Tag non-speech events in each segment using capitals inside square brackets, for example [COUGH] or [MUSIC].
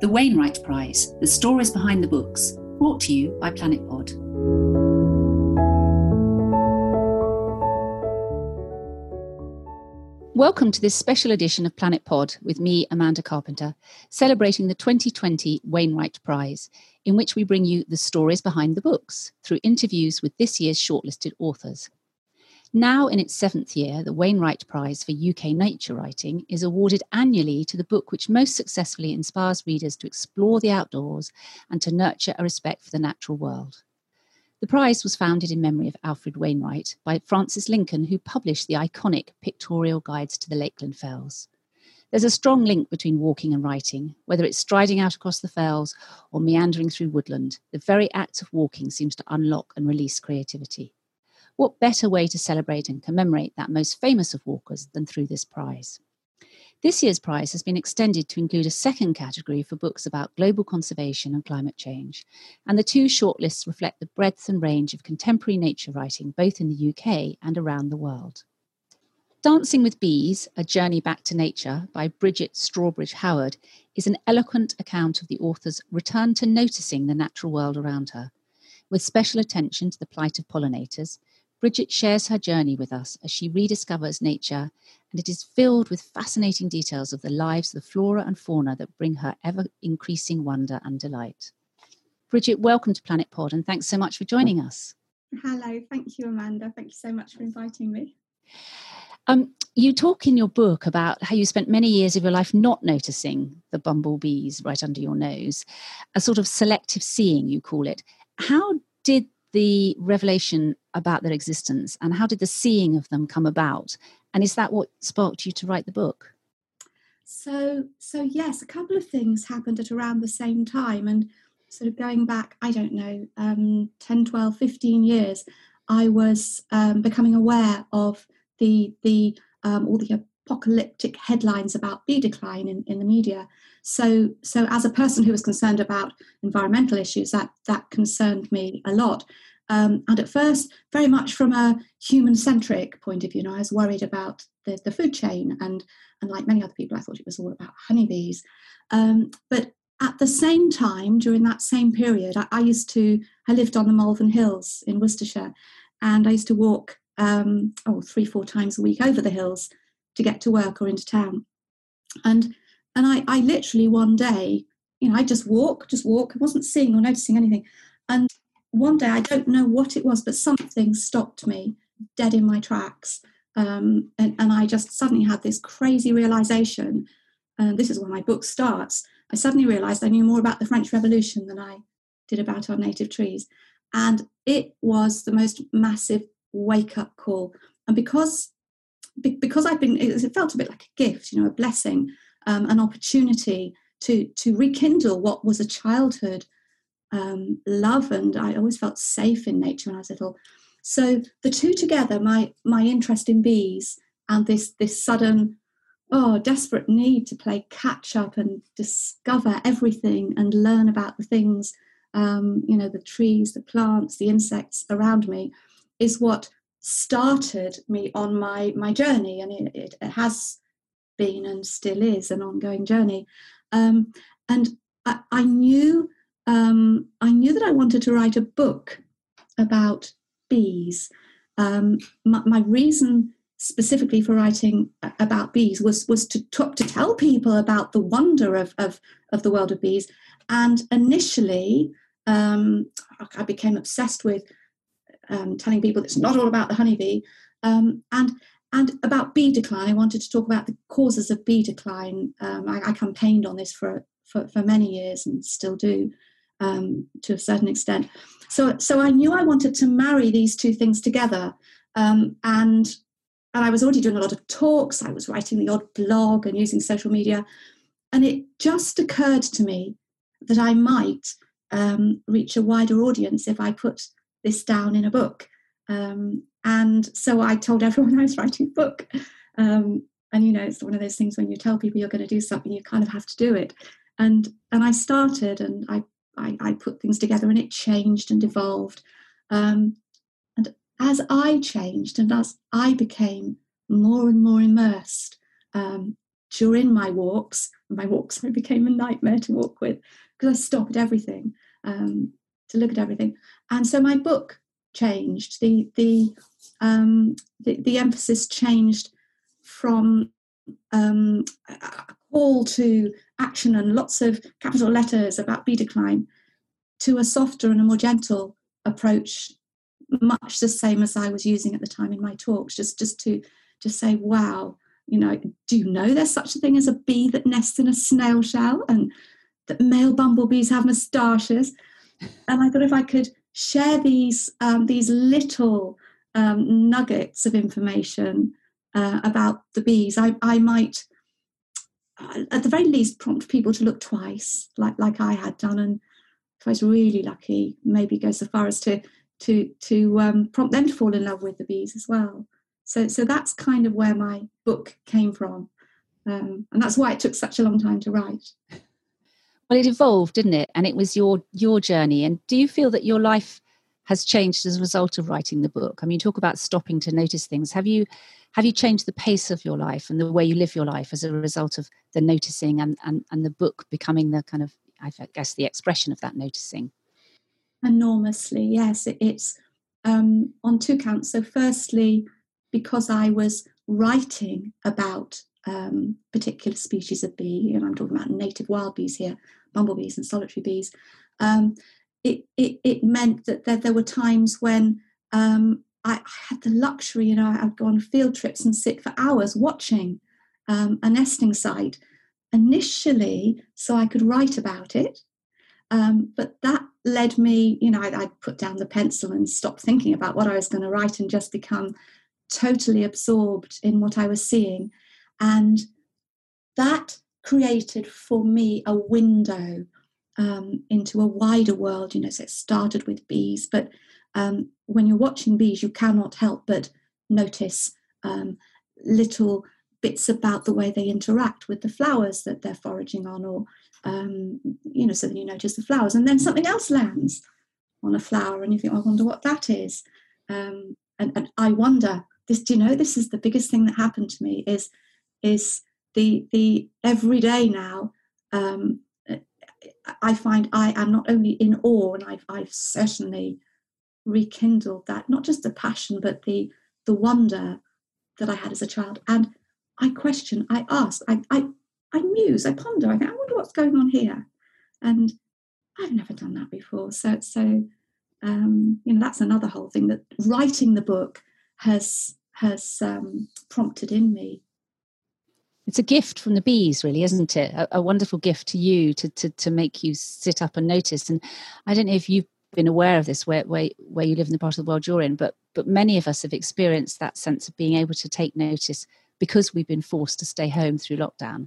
The Wainwright Prize, the stories behind the books, brought to you by Planet Pod. Welcome to this special edition of Planet Pod with me, Amanda Carpenter, celebrating the 2020 Wainwright Prize, in which we bring you the stories behind the books through interviews with this year's shortlisted authors. Now in its seventh year, the Wainwright Prize for UK Nature Writing is awarded annually to the book which most successfully inspires readers to explore the outdoors and to nurture a respect for the natural world. The prize was founded in memory of Alfred Wainwright by Frances Lincoln, who published the iconic pictorial guides to the Lakeland Fells. There's a strong link between walking and writing, whether it's striding out across the fells or meandering through woodland. The very act of walking seems to unlock and release creativity. What better way to celebrate and commemorate that most famous of walkers than through this prize? This year's prize has been extended to include a second category for books about global conservation and climate change, and the two shortlists reflect the breadth and range of contemporary nature writing both in the UK and around the world. Dancing with Bees, A Journey Back to Nature by Bridget Strawbridge Howard is an eloquent account of the author's return to noticing the natural world around her, with special attention to the plight of pollinators, Bridget shares her journey with us as she rediscovers nature, and it is filled with fascinating details of the lives of the flora and fauna that bring her ever increasing wonder and delight. Bridget, welcome to Planet Pod, and thanks so much for joining us. Hello, thank you, Amanda. Thank you so much for inviting me. Um, you talk in your book about how you spent many years of your life not noticing the bumblebees right under your nose, a sort of selective seeing, you call it. How did the revelation about their existence and how did the seeing of them come about? And is that what sparked you to write the book? So so yes a couple of things happened at around the same time and sort of going back i don't know um, 10 12 15 years i was um, becoming aware of the the um, all the apocalyptic headlines about bee decline in, in the media so, so as a person who was concerned about environmental issues, that that concerned me a lot. Um, and at first, very much from a human-centric point of view, you know, I was worried about the, the food chain, and and like many other people, I thought it was all about honeybees. Um, but at the same time, during that same period, I, I, used to I lived on the Malvern Hills in Worcestershire, and I used to walk um, oh three four times a week over the hills to get to work or into town, and and I, I literally one day, you know, I just walk, just walk. I wasn't seeing or noticing anything. And one day, I don't know what it was, but something stopped me dead in my tracks. Um, and, and I just suddenly had this crazy realization. And this is where my book starts. I suddenly realized I knew more about the French Revolution than I did about our native trees. And it was the most massive wake up call. And because because I've been, it felt a bit like a gift, you know, a blessing um, an opportunity to to rekindle what was a childhood um, love, and I always felt safe in nature when I was little. So the two together, my my interest in bees and this this sudden oh desperate need to play catch up and discover everything and learn about the things um, you know the trees the plants the insects around me is what started me on my my journey and it, it, has been and still is an ongoing journey. Um, and I, I knew um, I knew that I wanted to write a book about bees. Um, my, my, reason specifically for writing about bees was was to talk, to tell people about the wonder of, of, of the world of bees. And initially, um, I became obsessed with um, telling people it's not all about the honeybee. Um, and and about bee decline, I wanted to talk about the causes of bee decline. Um, I, I, campaigned on this for, for, for, many years and still do um, to a certain extent. So, so I knew I wanted to marry these two things together. Um, and, and I was already doing a lot of talks, I was writing the odd blog and using social media. And it just occurred to me that I might um, reach a wider audience if I put this down in a book. Um, and so I told everyone [LAUGHS] I was writing a book. Um, and you know, it's one of those things when you tell people you're going to do something, you kind of have to do it. And and I started, and I I, I put things together, and it changed and evolved. Um, and as I changed, and as I became more and more immersed um, during my walks. My walks [LAUGHS] became a nightmare to walk with because I stopped everything um, to look at everything. And so my book changed. The the um, the, the emphasis changed from um, a call to action and lots of capital letters about bee decline to a softer and a more gentle approach, much the same as I was using at the time in my talks, just just to just say, wow, you know, do you know there's such a thing as a bee that nests in a snail shell and that male bumblebees have moustaches? And I thought if I could share these um, these little um, nuggets of information uh, about the bees, I, I might, uh, at the very least, prompt people to look twice, like like I had done, and if I was really lucky, maybe go so far as to to to um, prompt them to fall in love with the bees as well. So so that's kind of where my book came from, um, and that's why it took such a long time to write. [LAUGHS] Well, it evolved, didn't it? And it was your your journey. And do you feel that your life has changed as a result of writing the book? I mean, talk about stopping to notice things. Have you have you changed the pace of your life and the way you live your life as a result of the noticing and and, and the book becoming the kind of I guess the expression of that noticing? Enormously, yes. It, it's um, on two counts. So, firstly, because I was writing about um, particular species of bee, and I'm talking about native wild bees here, bumblebees and solitary bees, um, it, it, it, meant that there, there, were times when um, I, I, had the luxury, you know, I'd go on field trips and sit for hours watching um, a nesting site initially so I could write about it. Um, but that led me, you know, I, I'd put down the pencil and stop thinking about what I was going to write and just become totally absorbed in what I was seeing. And that created for me a window um, into a wider world. You know, so it started with bees, but um, when you're watching bees, you cannot help but notice um, little bits about the way they interact with the flowers that they're foraging on, or um, you know, so then you notice the flowers, and then something else lands on a flower, and you think, oh, I wonder what that is. Um, and, and I wonder this. Do you know this is the biggest thing that happened to me? Is is the the everyday now um, I find I am not only in awe, and I've, I've certainly rekindled that, not just the passion, but the the wonder that I had as a child. And I question, I ask, I, I, I muse, I ponder, I think, I wonder what's going on here. And I've never done that before. So, so um, you know, that's another whole thing that writing the book has has um, prompted in me it's a gift from the bees really isn't it? A, a, wonderful gift to you to, to to make you sit up and notice and i don't know if you've been aware of this where, where where you live in the part of the world you're in but but many of us have experienced that sense of being able to take notice because we've been forced to stay home through lockdown.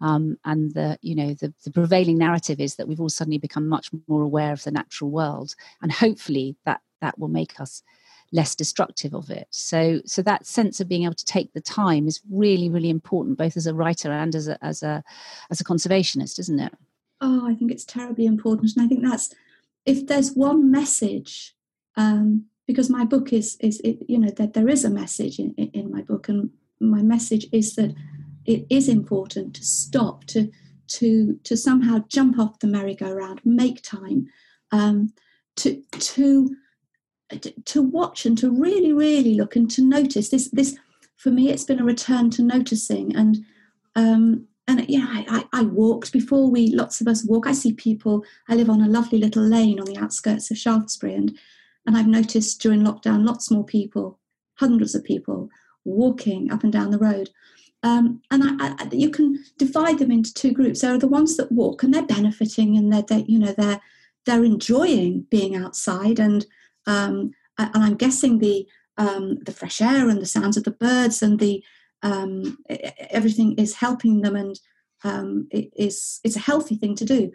Um, and the you know the, the prevailing narrative is that we've all suddenly become much more aware of the natural world. And hopefully that that will make us less destructive of it. So so that sense of being able to take the time is really really important, both as a writer and as a as a as a conservationist, isn't it? Oh, I think it's terribly important, and I think that's if there's one message. Um, because my book is is it, you know that there is a message in, in my book and my message is that it is important to stop to to to somehow jump off the merry-go-round make time um, to to to watch and to really, really look and to notice this. This for me, it's been a return to noticing and um, and yeah, I, I, I, walked before we. Lots of us walk. I see people. I live on a lovely little lane on the outskirts of Shaftesbury, and and I've noticed during lockdown, lots more people, hundreds of people, walking up and down the road. Um, and I, I, you can divide them into two groups. There are the ones that walk and they're benefiting and they're, they're you know they're they're enjoying being outside and um, and I'm guessing the um, the fresh air and the sounds of the birds and the um, everything is helping them and um, it is it's a healthy thing to do.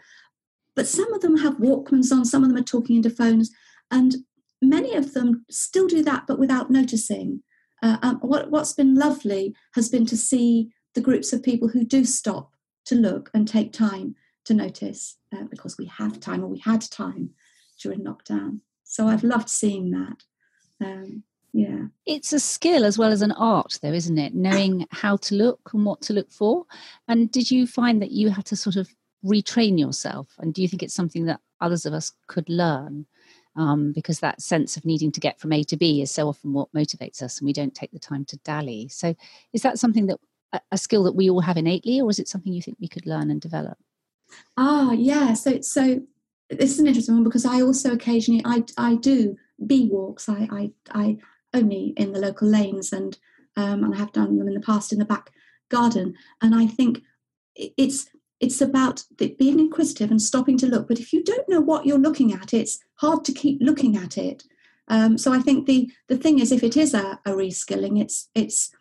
But some of them have Walkmans on, some of them are talking into phones, and many of them still do that, but without noticing. Uh, um, what, what's been lovely has been to see the groups of people who do stop to look and take time to notice uh, because we have time or we had time during lockdown. So I've loved seeing that. Um, yeah. It's a skill as well as an art though isn't it? Knowing how to look and what to look for. And did you find that you had to sort of retrain yourself? And do you think it's something that others of us could learn? Um, because that sense of needing to get from a to b is so often what motivates us and we don't take the time to dally. So is that something that a skill that we all have innately or is it something you think we could learn and develop? Ah yeah. So so this is an interesting one because i also occasionally i i do bee walks i i, I only in the local lanes and um, and I have done them in the past in the back garden. And I think it's it's about being inquisitive and stopping to look. But if you don't know what you're looking at, it's hard to keep looking at it. Um, so I think the the thing is, if it is a, a reskilling, it's it's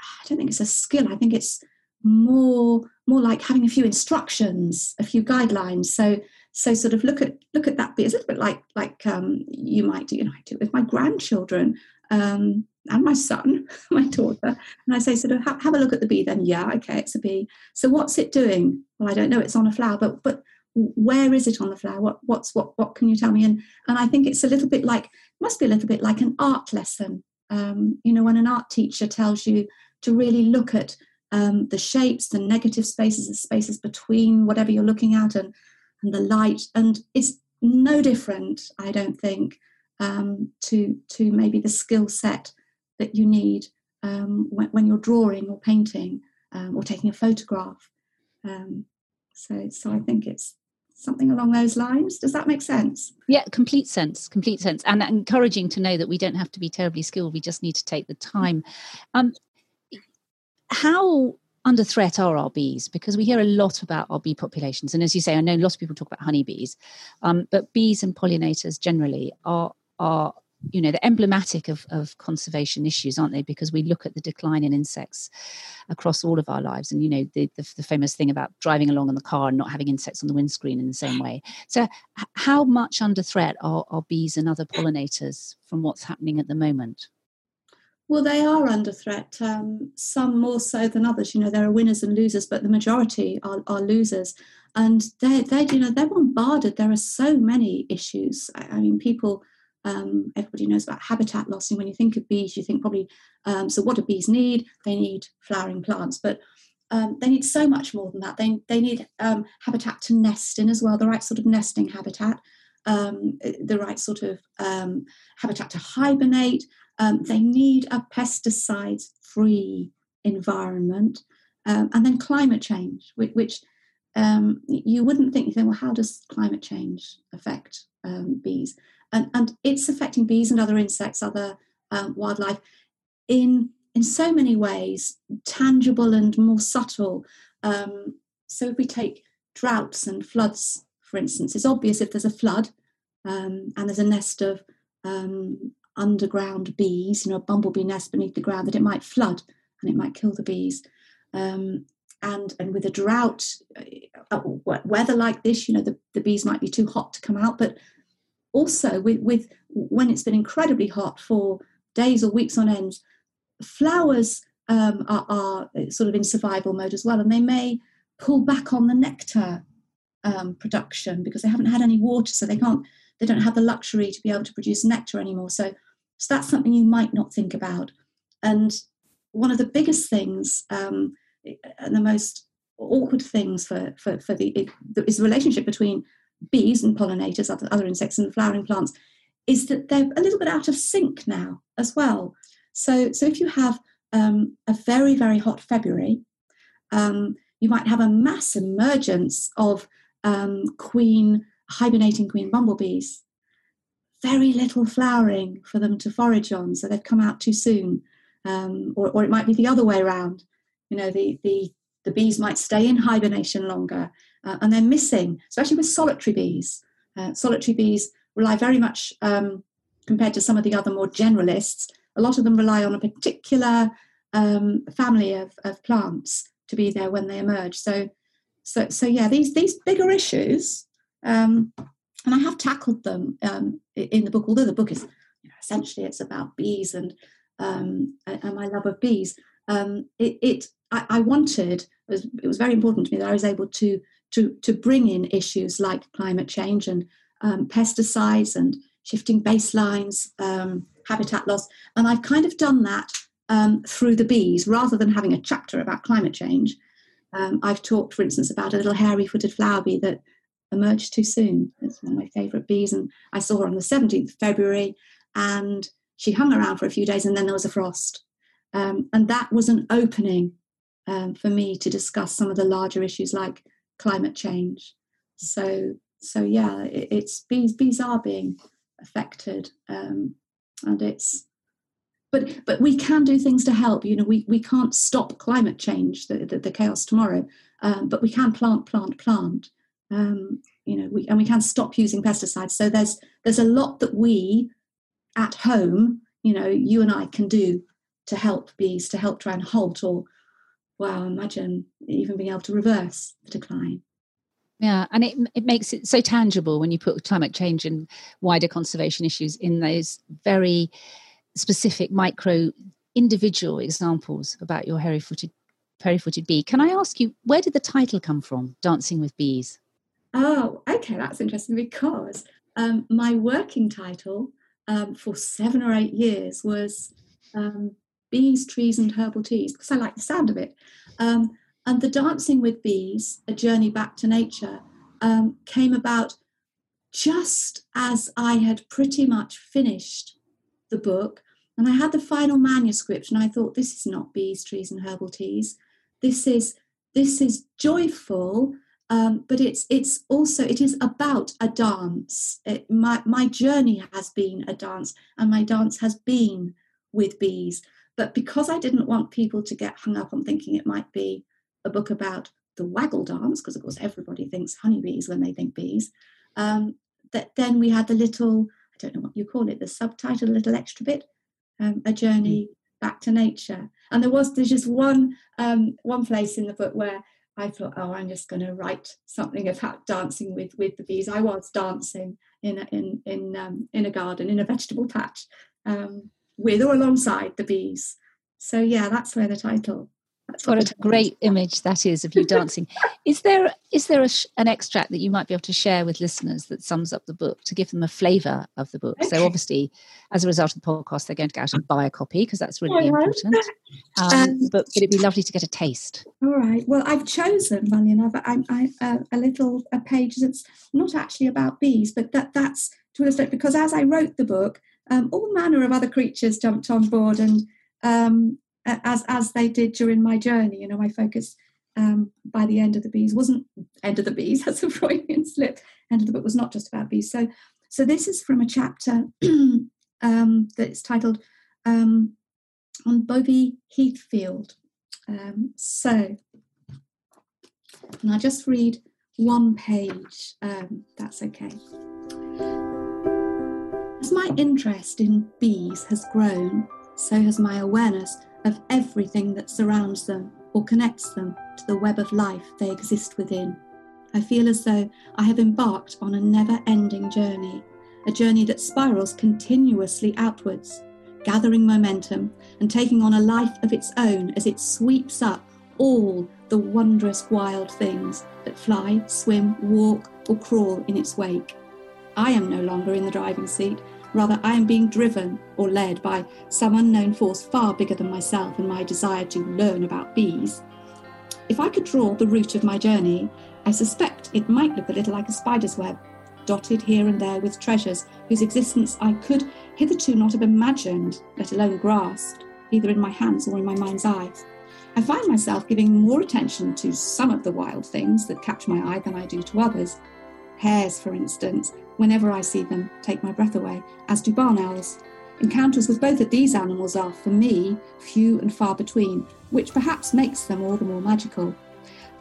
I don't think it's a skill. I think it's more more like having a few instructions, a few guidelines. So so sort of look at look at that bit. It's a little bit like like um, you might do. You know, I do it with my grandchildren um, and my son, [LAUGHS] my daughter, and I say, sort of, have, have a look at the bee. Then, yeah, okay, it's a bee. So, what's it doing? Well, I don't know. It's on a flower, but but where is it on the flower? What what's what what can you tell me? And and I think it's a little bit like must be a little bit like an art lesson. Um, you know, when an art teacher tells you to really look at um, the shapes, the negative spaces, the spaces between whatever you're looking at, and and the light, and it's no different, I don't think, um, to to maybe the skill set that you need um, when, when, you're drawing or painting um, or taking a photograph. Um, so so I think it's something along those lines. Does that make sense? Yeah, complete sense, complete sense, and encouraging to know that we don't have to be terribly skilled. We just need to take the time. Um, how under threat are our bees because we hear a lot about our bee populations. And as you say i know lots of people talk about honeybees um, but bees and pollinators generally are are you know they're emblematic of, of conservation issues aren't they? Because we look at the decline in insects across all of our lives. And you know the, the, the, famous thing about driving along in the car and not having insects on the windscreen in the same way. So how much under threat are, are bees and other pollinators from what's happening at the moment well they are under threat um, some more so than others you know there are winners and losers but the majority are, are losers and they they you know they're bombarded there are so many issues I, I mean people um, everybody knows about habitat loss, and when you think of bees, you think probably um, so. What do bees need? They need flowering plants, but um, they need so much more than that. They they need um, habitat to nest in as well, the right sort of nesting habitat, um, the right sort of um, habitat to hibernate. They need a pesticide-free environment, and then climate change, which, which you wouldn't think. You think, well, how does climate change affect bees? and, and it's affecting bees and other insects, other um, wildlife in in so many ways, tangible and more subtle. Um, so if we take droughts and floods, for instance, it's obvious if there's a flood um, and there's a nest of um, underground bees, you know, a bumblebee nest beneath the ground, that it might flood and it might kill the bees. Um, and and with a drought, uh, weather like this, you know, the, the bees might be too hot to come out, but also with, with when it's been incredibly hot for days or weeks on end, flowers um, are, are, sort of in survival mode as well, and they may pull back on the nectar um, production because they haven't had any water, so they can't, they don't have the luxury to be able to produce nectar anymore. So, so that's something you might not think about. And one of the biggest things um, and the most awkward things for for, for the it, is the relationship between bees and pollinators, other, other insects and flowering plants, is that they're a little bit out of sync now as well. So, so if you have um, a very, very hot February, um, you might have a mass emergence of um, queen, hibernating queen bumblebees. Very little flowering for them to forage on, so they've come out too soon. Um, or, or it might be the other way around. You know, the, the, the bees might stay in hibernation longer uh, and they're missing, especially with solitary bees. Uh, solitary bees rely very much, um, compared to some of the other more generalists, a lot of them rely on a particular um, family of, of plants to be there when they emerge. So, so, so yeah, these these bigger issues, um, and I have tackled them um, in the book. Although the book is you know, essentially it's about bees and um, and my love of bees. Um, it, it I, I, wanted it was, it was very important to me that I was able to to, to bring in issues like climate change and um, pesticides and shifting baselines, um, habitat loss. And I've kind of done that um, through the bees rather than having a chapter about climate change. I've talked, for instance, about a little hairy footed flower bee that emerged too soon. It's one of my favourite bees, and I saw her on the 17th of February, and she hung around for a few days, and then there was a frost. Um, and that was an opening um, for me to discuss some of the larger issues like climate change. So, so yeah, it, it's bees. Bees are being affected, um, and it's. But but we can do things to help. You know, we we can't stop climate change, the the, the chaos tomorrow, um, but we can plant, plant, plant. Um, you know, we and we can stop using pesticides. So there's there's a lot that we at home, you know, you and I can do to help bees, to help try and halt or wow, imagine even being able to reverse the decline. Yeah, and it it makes it so tangible when you put climate change and wider conservation issues in those very specific micro individual examples about your hairy-footed hairy-footed bee. Can I ask you where did the title come from? Dancing with bees. Oh, okay, that's interesting because um, my working title um, for seven or eight years was um, bees, trees, and herbal teas because I like the sound of it. Um, and the Dancing with Bees, a journey back to nature, um, came about just as I had pretty much finished the book. And I had the final manuscript, and I thought, this is not bees, trees, and herbal teas. This is this is joyful, um, but it's it's also it is about a dance. It, my my journey has been a dance, and my dance has been with bees. But because I didn't want people to get hung up on thinking it might be a book about the waggle dance, because of course everybody thinks honeybees when they think bees, um, that then we had the little, I don't know what you call it, the subtitle, a little extra bit, um, a journey mm. back to nature. And there was there's just one um, one place in the book where I thought, oh, I'm just going to write something about dancing with with the bees. I was dancing in a, in in um, in a garden in a vegetable patch, um, with or alongside the bees. So yeah, that's where the title. What, a great image that is of you [LAUGHS] dancing. is there is there a, an extract that you might be able to share with listeners that sums up the book to give them a flavour of the book? Okay. So obviously, as a result of the podcast, they're going to go out and buy a copy because that's really important. [LAUGHS] Um, um, but but it'd be lovely to get a taste. All right. Well, I've chosen, Mullion, I've, I, I, uh, a little a page that's not actually about bees, but that that's to illustrate because as I wrote the book, um, all manner of other creatures jumped on board and um, as as they did during my journey. You know my focus um, by the end of the bees wasn't end of the bees [LAUGHS] that's a freudian slip end of the book was not just about bees. So so this is from a chapter [CLEARS THROAT] um, that's titled um, on bovey heathfield. Um, so and i'll just read one page um, that's okay. As my interest in bees has grown, so has my awareness of everything that surrounds them or connects them to the web of life they exist within. I feel as though I have embarked on a never ending journey, a journey that spirals continuously outwards, gathering momentum and taking on a life of its own as it sweeps up all the wondrous wild things that fly, swim, walk, or crawl in its wake. I am no longer in the driving seat, Rather, I am being driven or led by some unknown force far bigger than myself and my desire to learn about bees. If I could draw the route of my journey, I suspect it might look a little like a spider's web, dotted here and there with treasures whose existence I could hitherto not have imagined, let alone grasped, either in my hands or in my mind's eye. I find myself giving more attention to some of the wild things that catch my eye than I do to others. Hares, for instance, whenever I see them, take my breath away, as do barn owls. Encounters with both of these animals are, for me, few and far between, which perhaps makes them all the more magical.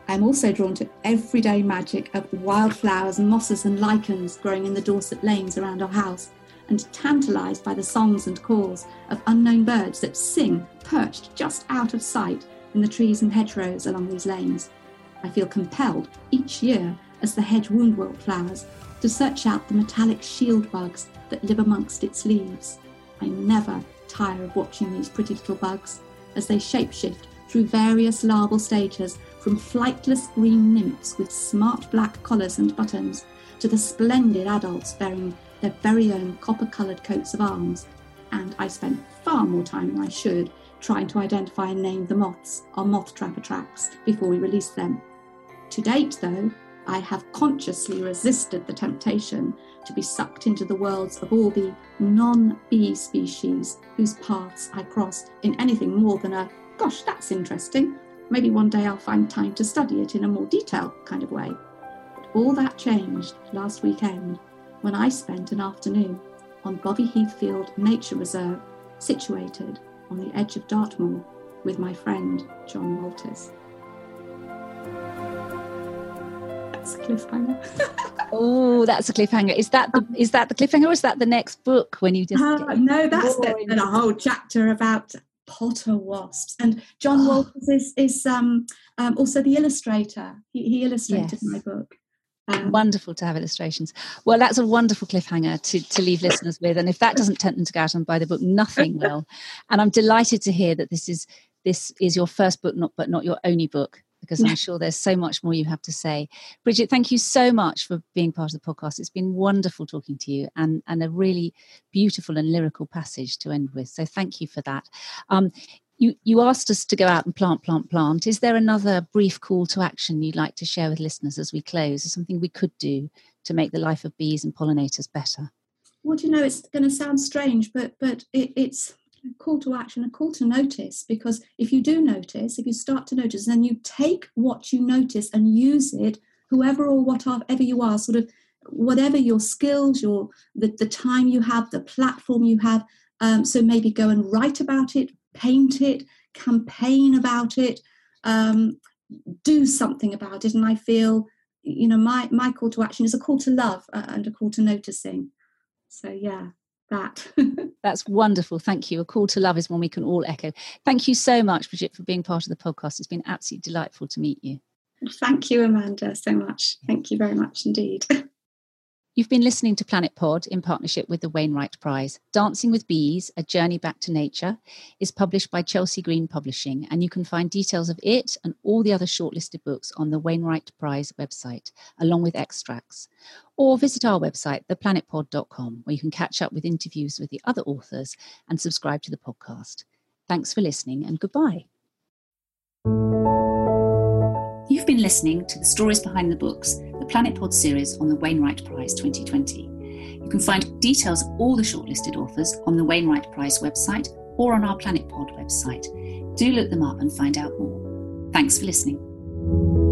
I am also drawn to everyday magic of wildflowers, mosses, and lichens growing in the Dorset lanes around our house, and tantalised by the songs and calls of unknown birds that sing perched just out of sight in the trees and hedgerows along these lanes. I feel compelled each year as the hedge woundwort flowers to search out the metallic shield bugs that live amongst its leaves. I never tire of watching these pretty little bugs as they shapeshift through various larval stages from flightless green nymphs with smart black collars and buttons to the splendid adults bearing their very own copper coloured coats of arms. and I spent far more time than I should trying to identify and name the moths on moth trapper tracks before we released them. To date, though, I have consciously resisted the temptation to be sucked into the worlds of all the non bee species whose paths I cross in anything more than a, gosh, that's interesting. Maybe one day I'll find time to study it in a more detailed kind of way. But all that changed last weekend when I spent an afternoon on Bovey Heathfield Nature Reserve, situated on the edge of Dartmoor, with my friend John Walters. That's a cliffhanger. [LAUGHS] oh, that's a cliffhanger. Is that the is that the cliffhanger, or is that the next book when you just? Uh, no, that's the, a whole chapter about potter wasps. And John oh. [GASPS] Walters is is um, um, also the illustrator. He, he illustrated yes. my book. Um, wonderful to have illustrations. Well, that's a wonderful cliffhanger to, to leave [LAUGHS] listeners with. And if that doesn't tempt them to go out and buy the book, nothing [LAUGHS] will. And I'm delighted to hear that this is this is your first book, not but not your only book, because I'm sure there's so much more you have to say. Bridget, thank you so much for being part of the podcast. It's been wonderful talking to you and, and a really beautiful and lyrical passage to end with. So thank you for that. Um, you, you asked us to go out and plant, plant, plant. Is there another brief call to action you'd like to share with listeners as we close? Something we could do to make the life of bees and pollinators better? Well, do you know, it's going to sound strange, but but it, it's a call to action, a call to notice. Because if you do notice, if you start to notice, then you take what you notice and use it, whoever or whatever you are, sort of whatever your skills, your the, the time you have, the platform you have. Um, so maybe go and write about it, paint it, campaign about it, um, do something about it. And I feel, you know, my, my call to action is a call to love uh, and a call to noticing. So, yeah, that. [LAUGHS] That's wonderful. Thank you. A call to love is one we can all echo. Thank you so much, Bridget, for being part of the podcast. It's been absolutely delightful to meet you. Thank you, Amanda, so much. Thank you very much indeed. [LAUGHS] You've been listening to Planet Pod in partnership with the Wainwright Prize. Dancing with Bees, A Journey Back to Nature, is published by Chelsea Green Publishing, and you can find details of it and all the other shortlisted books on the Wainwright Prize website, along with extracts. Or visit our website, theplanetpod.com, where you can catch up with interviews with the other authors and subscribe to the podcast. Thanks for listening, and goodbye. You've been listening to the stories behind the books, the Planet Pod series on the Wainwright Prize 2020. You can find details of all the shortlisted authors on the Wainwright Prize website or on our Planet Pod website. Do look them up and find out more. Thanks for listening.